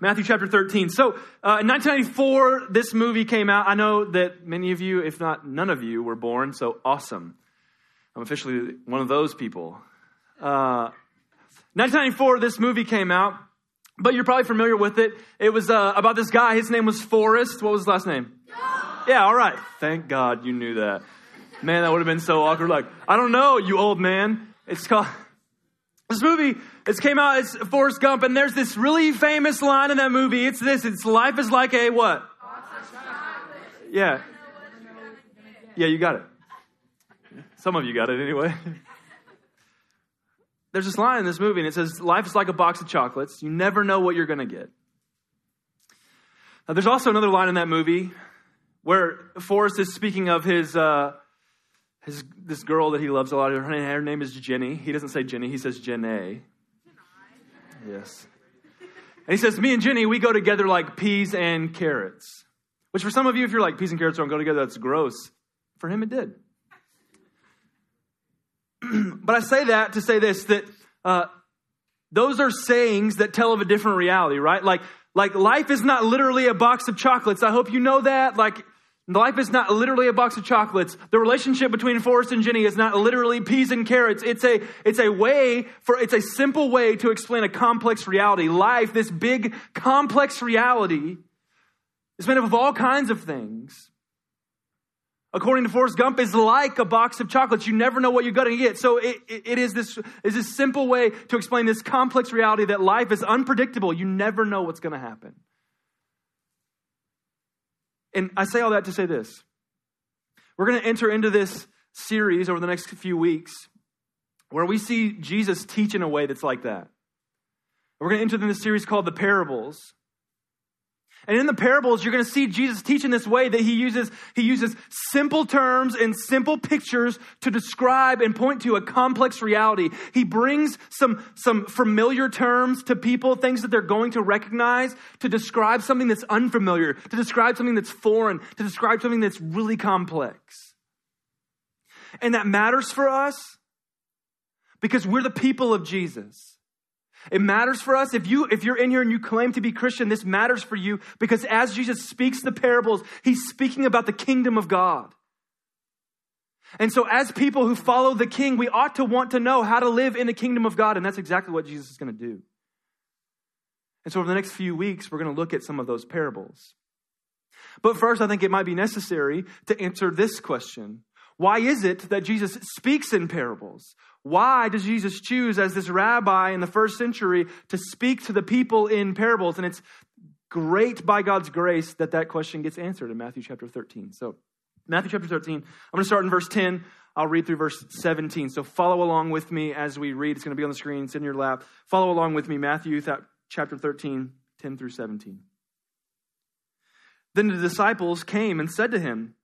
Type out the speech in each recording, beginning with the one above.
Matthew chapter 13. So, uh, in 1994, this movie came out. I know that many of you, if not none of you, were born, so awesome. I'm officially one of those people. Uh, 1994, this movie came out, but you're probably familiar with it. It was uh, about this guy. His name was Forrest. What was his last name? Yeah, all right. Thank God you knew that. Man, that would have been so awkward. Like, I don't know, you old man. It's called. This movie, it came out, it's Forrest Gump, and there's this really famous line in that movie. It's this, it's life is like a what? Yeah. Yeah, you got it. Some of you got it anyway. There's this line in this movie, and it says, Life is like a box of chocolates. You never know what you're going to get. Now, there's also another line in that movie where Forrest is speaking of his, uh, his, this girl that he loves a lot. Her, her name is Jenny. He doesn't say Jenny, he says Jenny. Yes. And he says, Me and Jenny, we go together like peas and carrots. Which for some of you, if you're like peas and carrots don't go together, that's gross. For him, it did. but I say that to say this that uh, those are sayings that tell of a different reality, right? Like, like life is not literally a box of chocolates. I hope you know that. Like, Life is not literally a box of chocolates. The relationship between Forrest and Jenny is not literally peas and carrots. It's a, it's a way for, it's a simple way to explain a complex reality. Life, this big complex reality, is made up of all kinds of things. According to Forrest Gump, is like a box of chocolates. You never know what you're going to get. So it, it, it is this is this simple way to explain this complex reality that life is unpredictable. You never know what's going to happen. And I say all that to say this. We're going to enter into this series over the next few weeks where we see Jesus teach in a way that's like that. We're going to enter in this series called The Parables. And in the parables, you're going to see Jesus teach in this way that he uses, he uses simple terms and simple pictures to describe and point to a complex reality. He brings some, some familiar terms to people, things that they're going to recognize, to describe something that's unfamiliar, to describe something that's foreign, to describe something that's really complex. And that matters for us because we're the people of Jesus. It matters for us. If you, if you're in here and you claim to be Christian, this matters for you because as Jesus speaks the parables, he's speaking about the kingdom of God. And so as people who follow the king, we ought to want to know how to live in the kingdom of God. And that's exactly what Jesus is going to do. And so over the next few weeks, we're going to look at some of those parables. But first, I think it might be necessary to answer this question. Why is it that Jesus speaks in parables? Why does Jesus choose, as this rabbi in the first century, to speak to the people in parables? And it's great by God's grace that that question gets answered in Matthew chapter 13. So, Matthew chapter 13, I'm going to start in verse 10. I'll read through verse 17. So, follow along with me as we read. It's going to be on the screen, it's in your lap. Follow along with me, Matthew chapter 13, 10 through 17. Then the disciples came and said to him,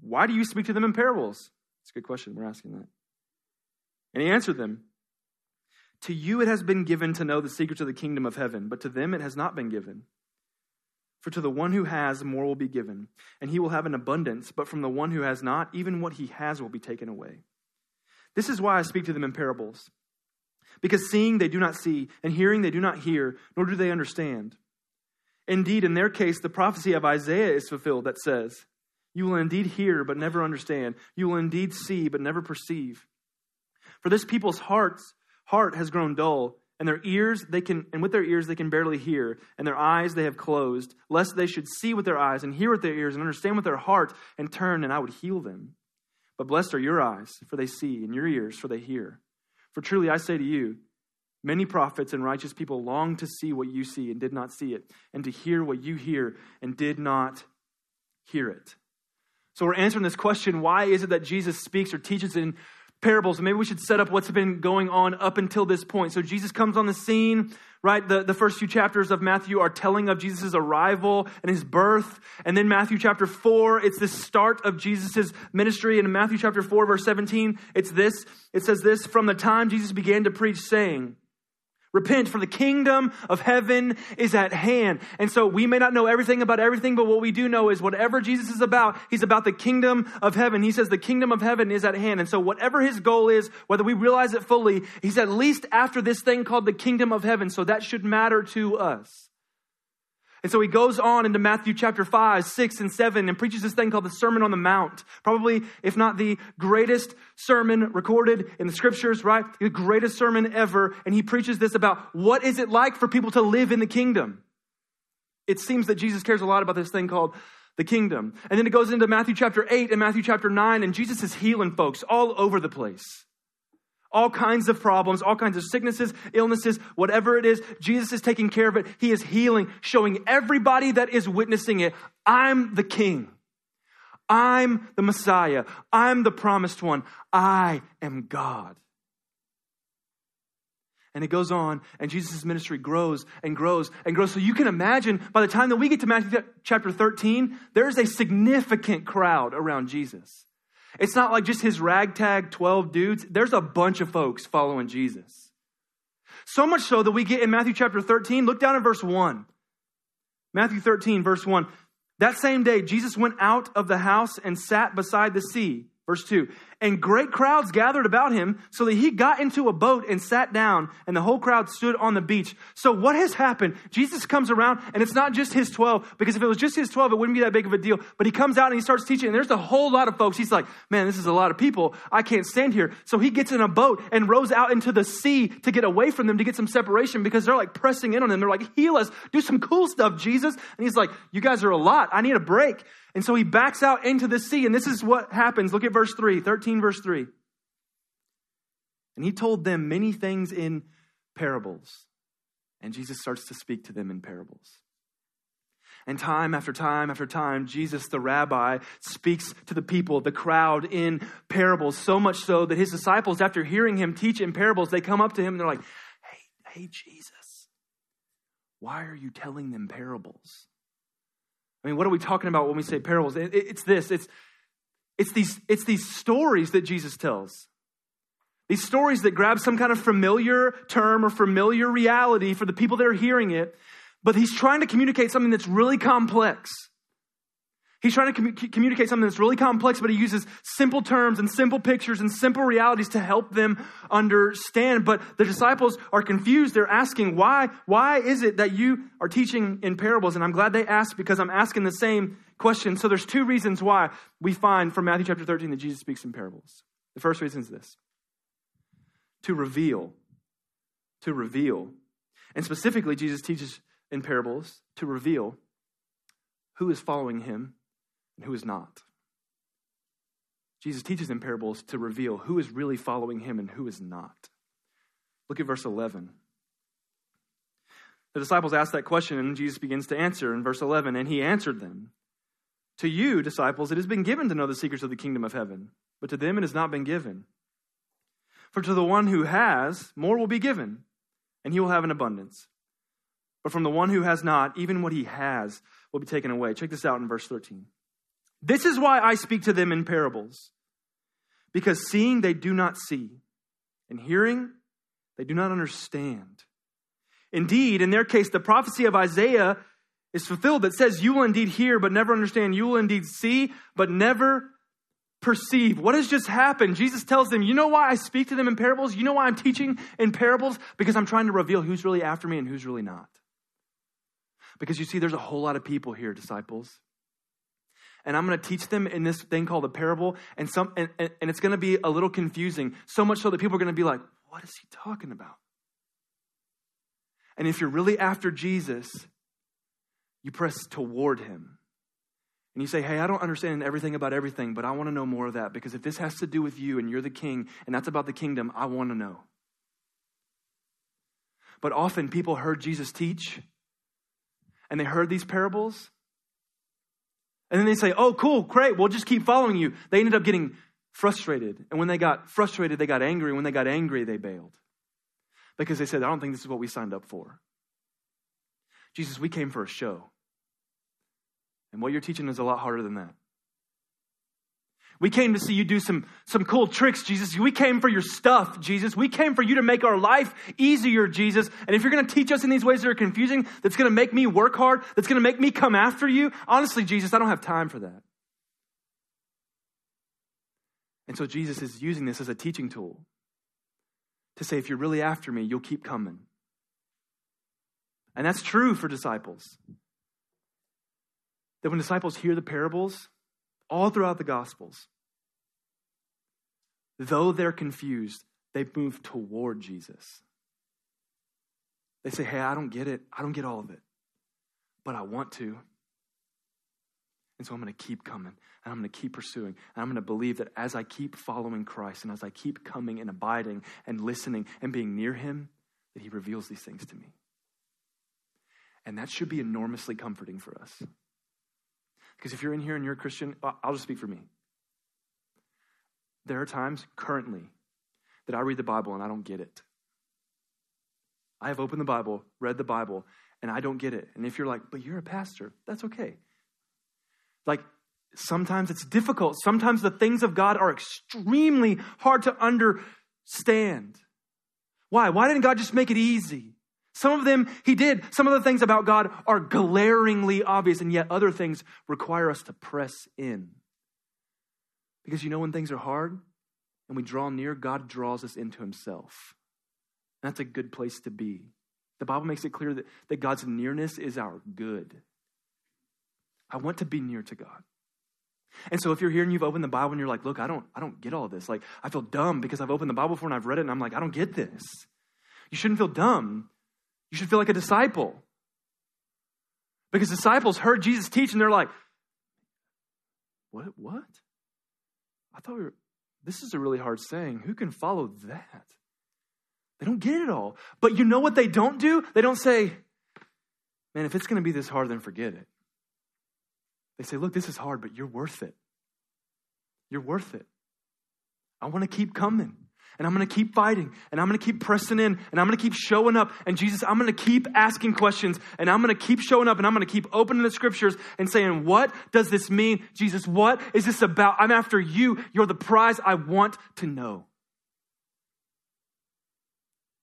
Why do you speak to them in parables? It's a good question. We're asking that. And he answered them, To you it has been given to know the secrets of the kingdom of heaven, but to them it has not been given. For to the one who has, more will be given, and he will have an abundance, but from the one who has not, even what he has will be taken away. This is why I speak to them in parables. Because seeing they do not see, and hearing they do not hear, nor do they understand. Indeed, in their case, the prophecy of Isaiah is fulfilled that says, You will indeed hear, but never understand. You will indeed see, but never perceive. For this people's hearts heart has grown dull, and their ears they can and with their ears they can barely hear, and their eyes they have closed, lest they should see with their eyes and hear with their ears and understand with their heart and turn and I would heal them. But blessed are your eyes, for they see, and your ears, for they hear. For truly I say to you, many prophets and righteous people long to see what you see and did not see it, and to hear what you hear and did not hear it. So we're answering this question why is it that Jesus speaks or teaches in parables. And maybe we should set up what's been going on up until this point. So Jesus comes on the scene, right? The, the first few chapters of Matthew are telling of Jesus' arrival and his birth. And then Matthew chapter 4, it's the start of Jesus' ministry. And in Matthew chapter 4, verse 17, it's this. It says this, from the time Jesus began to preach, saying, Repent, for the kingdom of heaven is at hand. And so we may not know everything about everything, but what we do know is whatever Jesus is about, he's about the kingdom of heaven. He says the kingdom of heaven is at hand. And so whatever his goal is, whether we realize it fully, he's at least after this thing called the kingdom of heaven. So that should matter to us. And so he goes on into Matthew chapter 5, 6, and 7 and preaches this thing called the Sermon on the Mount. Probably, if not the greatest sermon recorded in the scriptures, right? The greatest sermon ever. And he preaches this about what is it like for people to live in the kingdom. It seems that Jesus cares a lot about this thing called the kingdom. And then it goes into Matthew chapter 8 and Matthew chapter 9, and Jesus is healing folks all over the place all kinds of problems, all kinds of sicknesses, illnesses, whatever it is. Jesus is taking care of it. He is healing, showing everybody that is witnessing it I'm the king. I'm the Messiah. I'm the promised one. I am God. And it goes on, and Jesus' ministry grows and grows and grows. So you can imagine by the time that we get to Matthew chapter 13, there's a significant crowd around Jesus. It's not like just his ragtag 12 dudes. There's a bunch of folks following Jesus. So much so that we get in Matthew chapter 13, look down at verse 1. Matthew 13, verse 1. That same day, Jesus went out of the house and sat beside the sea. Verse 2 And great crowds gathered about him, so that he got into a boat and sat down, and the whole crowd stood on the beach. So, what has happened? Jesus comes around, and it's not just his 12, because if it was just his 12, it wouldn't be that big of a deal. But he comes out and he starts teaching, and there's a whole lot of folks. He's like, Man, this is a lot of people. I can't stand here. So, he gets in a boat and rows out into the sea to get away from them, to get some separation, because they're like pressing in on him. They're like, Heal us, do some cool stuff, Jesus. And he's like, You guys are a lot. I need a break. And so he backs out into the sea, and this is what happens. Look at verse 3, 13, verse 3. And he told them many things in parables. And Jesus starts to speak to them in parables. And time after time after time, Jesus, the rabbi, speaks to the people, the crowd, in parables, so much so that his disciples, after hearing him teach in parables, they come up to him and they're like, Hey, hey, Jesus, why are you telling them parables? I mean, what are we talking about when we say parables? It's this it's, it's, these, it's these stories that Jesus tells. These stories that grab some kind of familiar term or familiar reality for the people that are hearing it, but he's trying to communicate something that's really complex. He's trying to com- communicate something that's really complex, but he uses simple terms and simple pictures and simple realities to help them understand. But the disciples are confused. They're asking, why, why is it that you are teaching in parables? And I'm glad they asked because I'm asking the same question. So there's two reasons why we find from Matthew chapter 13 that Jesus speaks in parables. The first reason is this to reveal. To reveal. And specifically, Jesus teaches in parables to reveal who is following him and who is not. Jesus teaches in parables to reveal who is really following him and who is not. Look at verse 11. The disciples ask that question, and Jesus begins to answer in verse 11. And he answered them To you, disciples, it has been given to know the secrets of the kingdom of heaven, but to them it has not been given. For to the one who has, more will be given, and he will have an abundance. But from the one who has not, even what he has will be taken away. Check this out in verse 13. This is why I speak to them in parables. Because seeing they do not see, and hearing they do not understand. Indeed, in their case, the prophecy of Isaiah is fulfilled that says, You will indeed hear, but never understand. You will indeed see, but never perceive. What has just happened? Jesus tells them, You know why I speak to them in parables? You know why I'm teaching in parables? Because I'm trying to reveal who's really after me and who's really not. Because you see, there's a whole lot of people here, disciples and I'm going to teach them in this thing called a parable, and some and, and, and it's going to be a little confusing, so much so that people are going to be like, "What is he talking about?" And if you're really after Jesus, you press toward him. And you say, Hey, I don't understand everything about everything, but I want to know more of that because if this has to do with you and you're the king and that's about the kingdom, I want to know. But often people heard Jesus teach and they heard these parables and then they say, oh, cool, great, we'll just keep following you. They ended up getting frustrated. And when they got frustrated, they got angry. When they got angry, they bailed. Because they said, I don't think this is what we signed up for. Jesus, we came for a show. And what you're teaching is a lot harder than that. We came to see you do some, some cool tricks, Jesus. We came for your stuff, Jesus. We came for you to make our life easier, Jesus. And if you're going to teach us in these ways that are confusing, that's going to make me work hard, that's going to make me come after you, honestly, Jesus, I don't have time for that. And so Jesus is using this as a teaching tool to say, if you're really after me, you'll keep coming. And that's true for disciples. That when disciples hear the parables, all throughout the Gospels, though they're confused, they move toward Jesus. They say, Hey, I don't get it. I don't get all of it, but I want to. And so I'm going to keep coming and I'm going to keep pursuing. And I'm going to believe that as I keep following Christ and as I keep coming and abiding and listening and being near Him, that He reveals these things to me. And that should be enormously comforting for us. Because if you're in here and you're a Christian, I'll just speak for me. There are times currently that I read the Bible and I don't get it. I have opened the Bible, read the Bible, and I don't get it. And if you're like, but you're a pastor, that's okay. Like, sometimes it's difficult. Sometimes the things of God are extremely hard to understand. Why? Why didn't God just make it easy? Some of them he did. Some of the things about God are glaringly obvious, and yet other things require us to press in. Because you know, when things are hard and we draw near, God draws us into himself. And That's a good place to be. The Bible makes it clear that, that God's nearness is our good. I want to be near to God. And so if you're here and you've opened the Bible and you're like, look, I don't, I don't get all this. Like, I feel dumb because I've opened the Bible before and I've read it and I'm like, I don't get this. You shouldn't feel dumb. You should feel like a disciple. Because disciples heard Jesus teach and they're like, what? What? I thought we were, this is a really hard saying. Who can follow that? They don't get it all. But you know what they don't do? They don't say, man, if it's going to be this hard, then forget it. They say, look, this is hard, but you're worth it. You're worth it. I want to keep coming. And I'm going to keep fighting. And I'm going to keep pressing in. And I'm going to keep showing up. And Jesus, I'm going to keep asking questions. And I'm going to keep showing up. And I'm going to keep opening the scriptures and saying, What does this mean? Jesus, what is this about? I'm after you. You're the prize I want to know.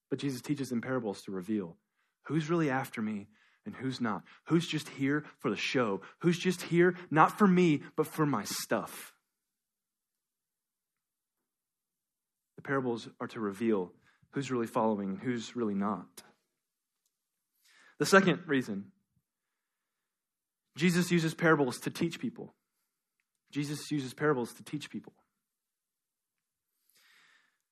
But Jesus teaches in parables to reveal who's really after me and who's not. Who's just here for the show? Who's just here not for me, but for my stuff? The parables are to reveal who's really following and who's really not. The second reason Jesus uses parables to teach people. Jesus uses parables to teach people.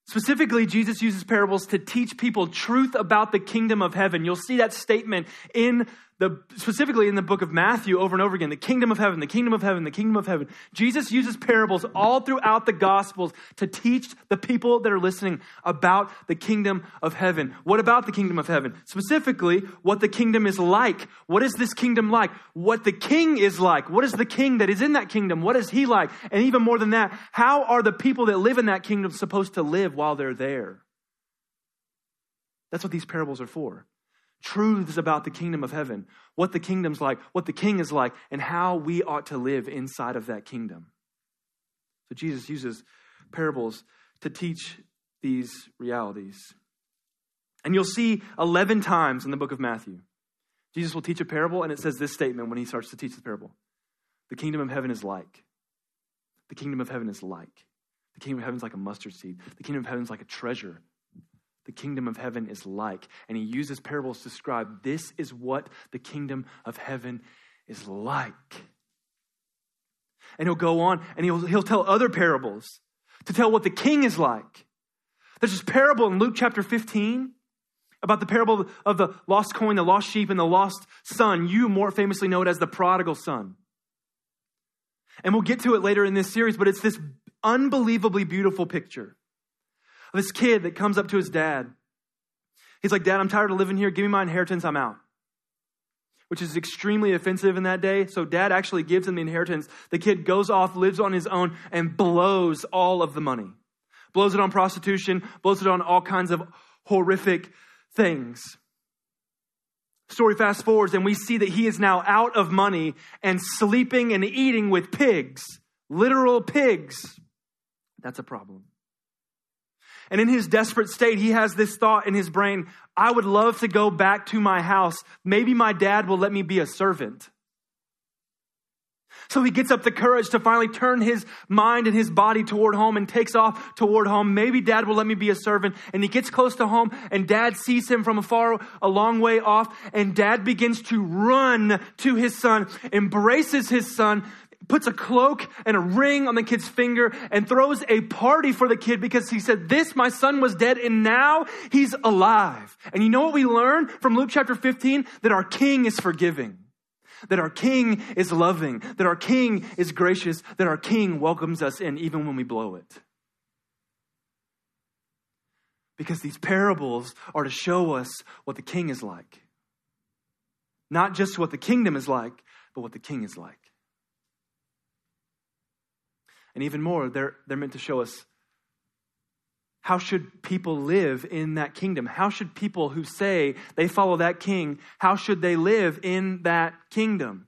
Specifically, Jesus uses parables to teach people truth about the kingdom of heaven. You'll see that statement in the, specifically in the book of Matthew over and over again the kingdom of heaven, the kingdom of heaven, the kingdom of heaven. Jesus uses parables all throughout the Gospels to teach the people that are listening about the kingdom of heaven. What about the kingdom of heaven? Specifically, what the kingdom is like. What is this kingdom like? What the king is like. What is the king that is in that kingdom? What is he like? And even more than that, how are the people that live in that kingdom supposed to live while they're there? That's what these parables are for truths about the kingdom of heaven, what the kingdom's like, what the king is like, and how we ought to live inside of that kingdom. So Jesus uses parables to teach these realities. And you'll see 11 times in the book of Matthew, Jesus will teach a parable, and it says this statement when he starts to teach the parable The kingdom of heaven is like. The kingdom of heaven is like. The kingdom of heaven is like a mustard seed. The kingdom of heaven is like a treasure the kingdom of heaven is like. And he uses parables to describe this is what the kingdom of heaven is like. And he'll go on and he'll, he'll tell other parables to tell what the king is like. There's this parable in Luke chapter 15 about the parable of the lost coin, the lost sheep, and the lost son. You more famously know it as the prodigal son. And we'll get to it later in this series, but it's this unbelievably beautiful picture this kid that comes up to his dad. He's like, Dad, I'm tired of living here. Give me my inheritance. I'm out. Which is extremely offensive in that day. So dad actually gives him the inheritance. The kid goes off, lives on his own, and blows all of the money. Blows it on prostitution, blows it on all kinds of horrific things. Story fast forwards, and we see that he is now out of money and sleeping and eating with pigs, literal pigs. That's a problem. And in his desperate state, he has this thought in his brain I would love to go back to my house. Maybe my dad will let me be a servant. So he gets up the courage to finally turn his mind and his body toward home and takes off toward home. Maybe dad will let me be a servant. And he gets close to home and dad sees him from afar, a long way off. And dad begins to run to his son, embraces his son, puts a cloak and a ring on the kid's finger and throws a party for the kid because he said, this, my son was dead and now he's alive. And you know what we learn from Luke chapter 15? That our king is forgiving. That our king is loving. That our king is gracious. That our king welcomes us in even when we blow it. Because these parables are to show us what the king is like. Not just what the kingdom is like, but what the king is like. And even more, they're, they're meant to show us how should people live in that kingdom? How should people who say they follow that king, how should they live in that kingdom?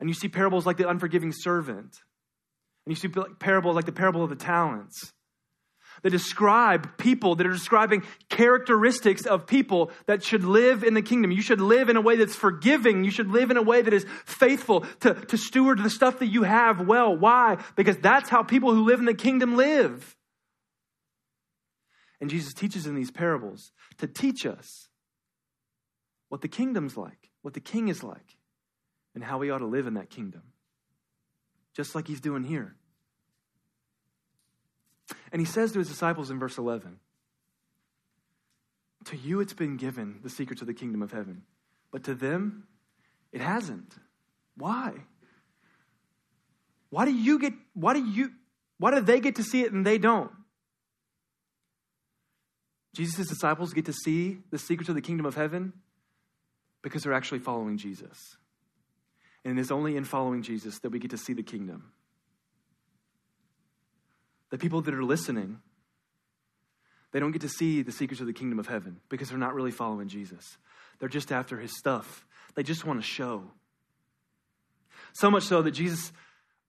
And you see parables like the unforgiving servant. And you see parables like the parable of the talents that describe people, that are describing characteristics of people that should live in the kingdom. You should live in a way that's forgiving. You should live in a way that is faithful to, to steward the stuff that you have well. Why? Because that's how people who live in the kingdom live. And Jesus teaches in these parables to teach us what the kingdom's like, what the king is like, and how we ought to live in that kingdom. Just like he's doing here. And he says to his disciples in verse 11 To you it's been given the secrets of the kingdom of heaven, but to them it hasn't. Why? Why do you get, why do you, why do they get to see it and they don't? Jesus' disciples get to see the secrets of the kingdom of heaven because they're actually following Jesus. And it is only in following Jesus that we get to see the kingdom the people that are listening, they don't get to see the secrets of the kingdom of heaven because they're not really following Jesus. They're just after his stuff. They just want to show. So much so that Jesus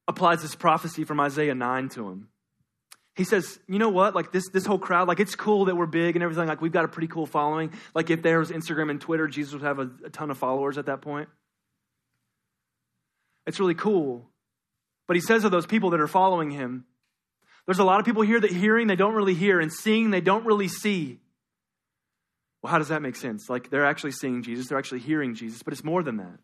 applies this prophecy from Isaiah 9 to him. He says, you know what? Like this, this whole crowd, like it's cool that we're big and everything. Like we've got a pretty cool following. Like if there was Instagram and Twitter, Jesus would have a, a ton of followers at that point. It's really cool. But he says of those people that are following him, there's a lot of people here that hearing, they don't really hear, and seeing, they don't really see. Well, how does that make sense? Like they're actually seeing Jesus, they're actually hearing Jesus, but it's more than that.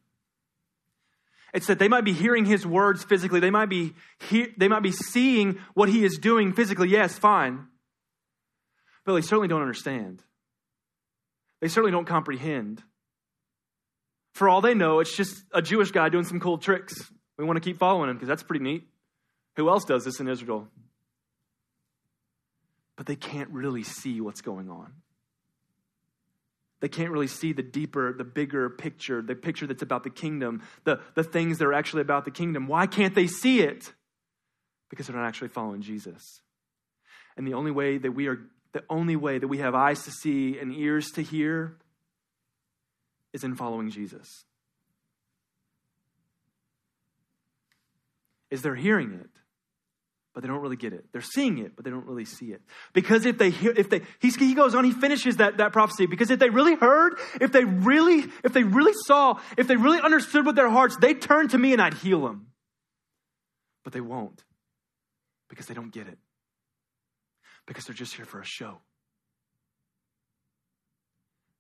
It's that they might be hearing his words physically, they might be, he- they might be seeing what he is doing physically. Yes, fine. But they certainly don't understand. They certainly don't comprehend. For all they know, it's just a Jewish guy doing some cool tricks. We want to keep following him because that's pretty neat. Who else does this in Israel? But they can't really see what's going on. They can't really see the deeper, the bigger picture, the picture that's about the kingdom, the, the things that are actually about the kingdom. Why can't they see it? Because they're not actually following Jesus. And the only way that we are, the only way that we have eyes to see and ears to hear is in following Jesus. Is they're hearing it but they don't really get it. They're seeing it, but they don't really see it. Because if they hear, if they, he goes on, he finishes that, that prophecy. Because if they really heard, if they really, if they really saw, if they really understood with their hearts, they'd turn to me and I'd heal them. But they won't. Because they don't get it. Because they're just here for a show.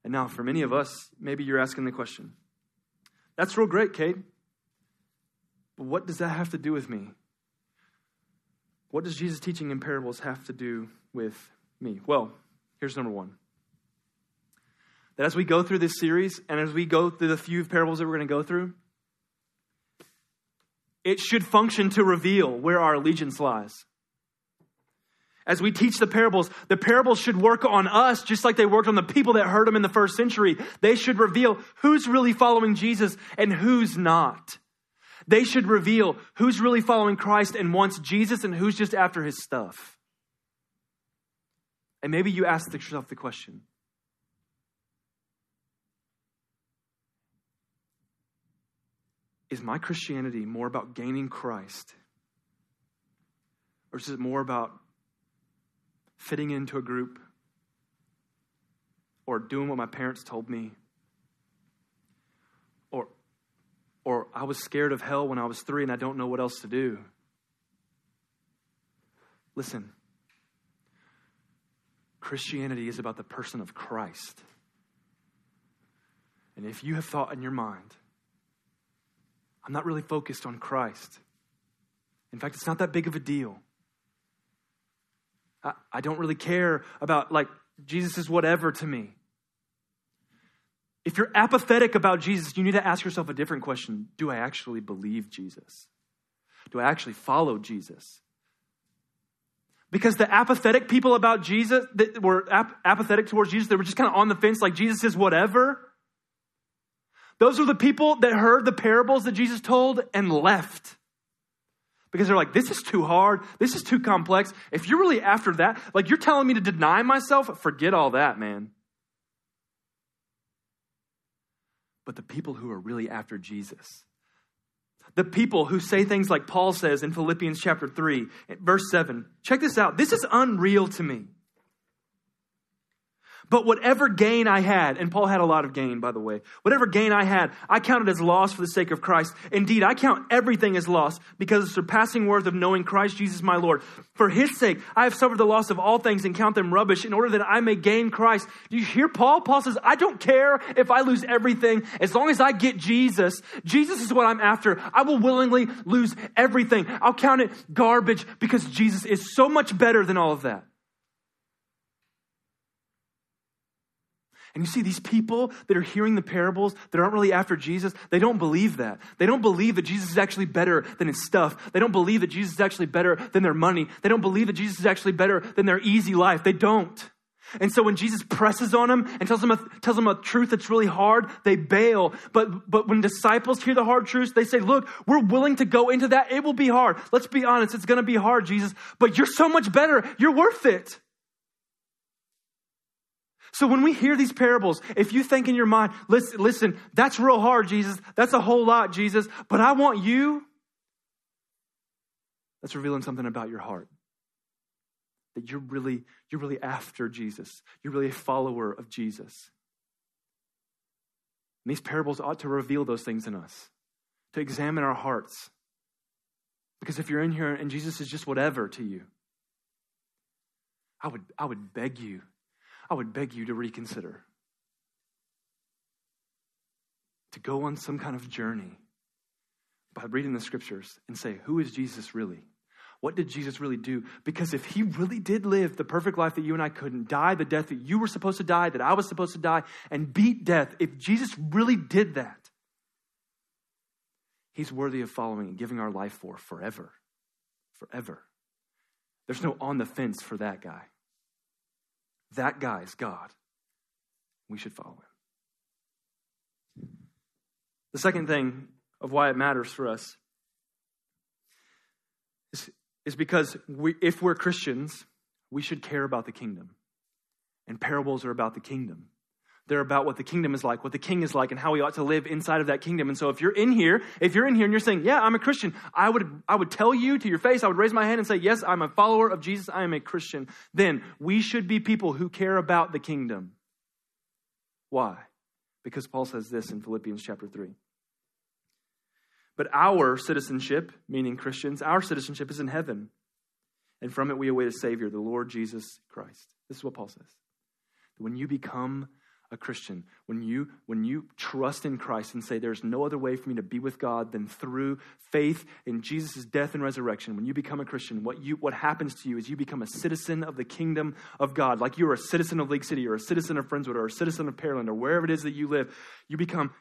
And now, for many of us, maybe you're asking the question that's real great, Kate. But what does that have to do with me? What does Jesus' teaching in parables have to do with me? Well, here's number one. That as we go through this series and as we go through the few parables that we're going to go through, it should function to reveal where our allegiance lies. As we teach the parables, the parables should work on us just like they worked on the people that heard them in the first century. They should reveal who's really following Jesus and who's not. They should reveal who's really following Christ and wants Jesus and who's just after his stuff. And maybe you ask yourself the question Is my Christianity more about gaining Christ? Or is it more about fitting into a group? Or doing what my parents told me? Or, I was scared of hell when I was three and I don't know what else to do. Listen, Christianity is about the person of Christ. And if you have thought in your mind, I'm not really focused on Christ, in fact, it's not that big of a deal. I, I don't really care about, like, Jesus is whatever to me. If you're apathetic about Jesus, you need to ask yourself a different question Do I actually believe Jesus? Do I actually follow Jesus? Because the apathetic people about Jesus, that were ap- apathetic towards Jesus, they were just kind of on the fence, like Jesus is whatever. Those are the people that heard the parables that Jesus told and left. Because they're like, this is too hard. This is too complex. If you're really after that, like you're telling me to deny myself, forget all that, man. But the people who are really after Jesus, the people who say things like Paul says in Philippians chapter 3, verse 7, check this out. This is unreal to me. But whatever gain I had, and Paul had a lot of gain, by the way, whatever gain I had, I counted as loss for the sake of Christ. Indeed, I count everything as loss because of the surpassing worth of knowing Christ Jesus my Lord. For his sake, I have suffered the loss of all things and count them rubbish in order that I may gain Christ. Do you hear Paul? Paul says, I don't care if I lose everything as long as I get Jesus. Jesus is what I'm after. I will willingly lose everything. I'll count it garbage because Jesus is so much better than all of that. And you see, these people that are hearing the parables that aren't really after Jesus, they don't believe that. They don't believe that Jesus is actually better than his stuff. They don't believe that Jesus is actually better than their money. They don't believe that Jesus is actually better than their easy life. They don't. And so when Jesus presses on them and tells them a, tells them a truth that's really hard, they bail. But, but when disciples hear the hard truths, they say, look, we're willing to go into that. It will be hard. Let's be honest. It's going to be hard, Jesus, but you're so much better. You're worth it. So when we hear these parables, if you think in your mind, listen, listen, that's real hard, Jesus. That's a whole lot, Jesus. But I want you. That's revealing something about your heart. That you're really, you're really after Jesus. You're really a follower of Jesus. And these parables ought to reveal those things in us, to examine our hearts. Because if you're in here and Jesus is just whatever to you, I would, I would beg you I would beg you to reconsider. To go on some kind of journey by reading the scriptures and say, who is Jesus really? What did Jesus really do? Because if he really did live the perfect life that you and I couldn't, die the death that you were supposed to die, that I was supposed to die, and beat death, if Jesus really did that, he's worthy of following and giving our life for forever. Forever. There's no on the fence for that guy. That guy is God. We should follow him. The second thing of why it matters for us is, is because we, if we're Christians, we should care about the kingdom. And parables are about the kingdom. They're about what the kingdom is like, what the king is like, and how we ought to live inside of that kingdom. And so if you're in here, if you're in here and you're saying, Yeah, I'm a Christian, I would, I would tell you to your face, I would raise my hand and say, Yes, I'm a follower of Jesus, I am a Christian. Then we should be people who care about the kingdom. Why? Because Paul says this in Philippians chapter 3. But our citizenship, meaning Christians, our citizenship is in heaven. And from it we await a Savior, the Lord Jesus Christ. This is what Paul says. When you become a Christian, when you when you trust in Christ and say there's no other way for me to be with God than through faith in Jesus' death and resurrection, when you become a Christian, what you what happens to you is you become a citizen of the kingdom of God. Like you're a citizen of League City or a citizen of Friendswood or a citizen of Pearland or wherever it is that you live, you become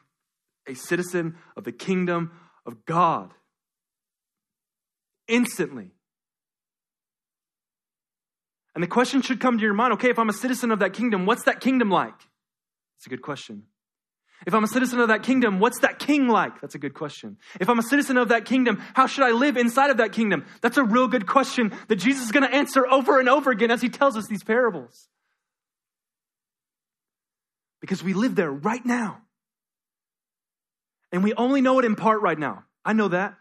a citizen of the kingdom of God. Instantly. And the question should come to your mind okay, if I'm a citizen of that kingdom, what's that kingdom like? It's a good question. If I'm a citizen of that kingdom, what's that king like? That's a good question. If I'm a citizen of that kingdom, how should I live inside of that kingdom? That's a real good question that Jesus is going to answer over and over again as he tells us these parables. Because we live there right now. And we only know it in part right now. I know that.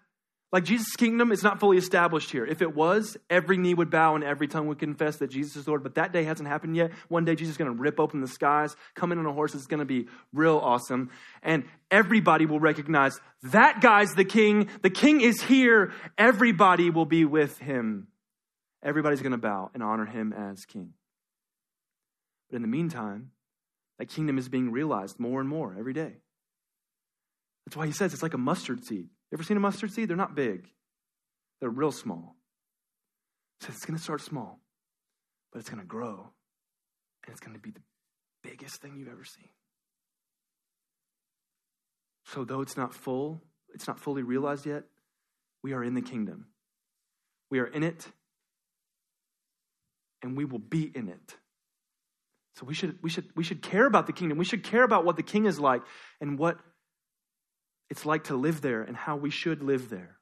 Like Jesus' kingdom is not fully established here. If it was, every knee would bow and every tongue would confess that Jesus is Lord. But that day hasn't happened yet. One day Jesus is going to rip open the skies, come in on a horse. It's going to be real awesome. And everybody will recognize that guy's the king. The king is here. Everybody will be with him. Everybody's going to bow and honor him as king. But in the meantime, that kingdom is being realized more and more every day. That's why he says it's like a mustard seed. You ever seen a mustard seed? They're not big, they're real small. So it's going to start small, but it's going to grow, and it's going to be the biggest thing you've ever seen. So, though it's not full, it's not fully realized yet, we are in the kingdom. We are in it, and we will be in it. So we should, we, should, we should care about the kingdom. We should care about what the king is like and what it's like to live there and how we should live there.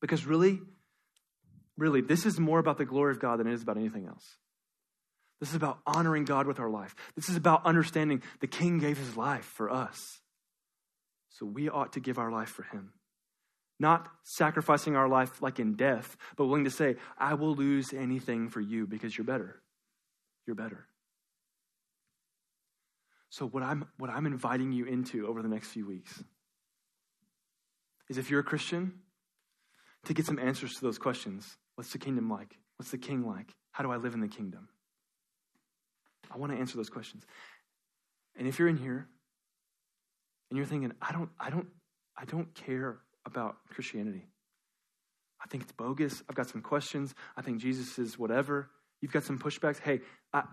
Because really, really, this is more about the glory of God than it is about anything else. This is about honoring God with our life. This is about understanding the King gave his life for us. So we ought to give our life for him. Not sacrificing our life like in death, but willing to say, I will lose anything for you because you're better. You're better. So, what I'm, what I'm inviting you into over the next few weeks is if you're a Christian, to get some answers to those questions. What's the kingdom like? What's the king like? How do I live in the kingdom? I want to answer those questions. And if you're in here and you're thinking, I don't, I don't, I don't care about Christianity. I think it's bogus. I've got some questions. I think Jesus is whatever. You've got some pushbacks. Hey, I,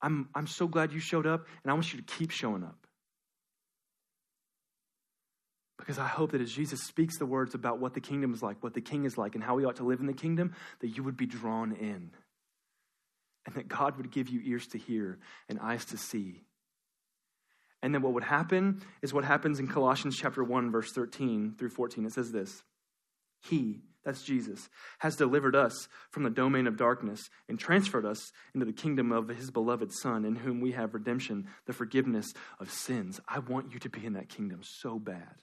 I'm, I'm so glad you showed up, and I want you to keep showing up. Because I hope that as Jesus speaks the words about what the kingdom is like, what the king is like, and how we ought to live in the kingdom, that you would be drawn in. And that God would give you ears to hear and eyes to see. And then what would happen is what happens in Colossians chapter 1, verse 13 through 14. It says this He, that's Jesus, has delivered us from the domain of darkness and transferred us into the kingdom of his beloved Son, in whom we have redemption, the forgiveness of sins. I want you to be in that kingdom so bad.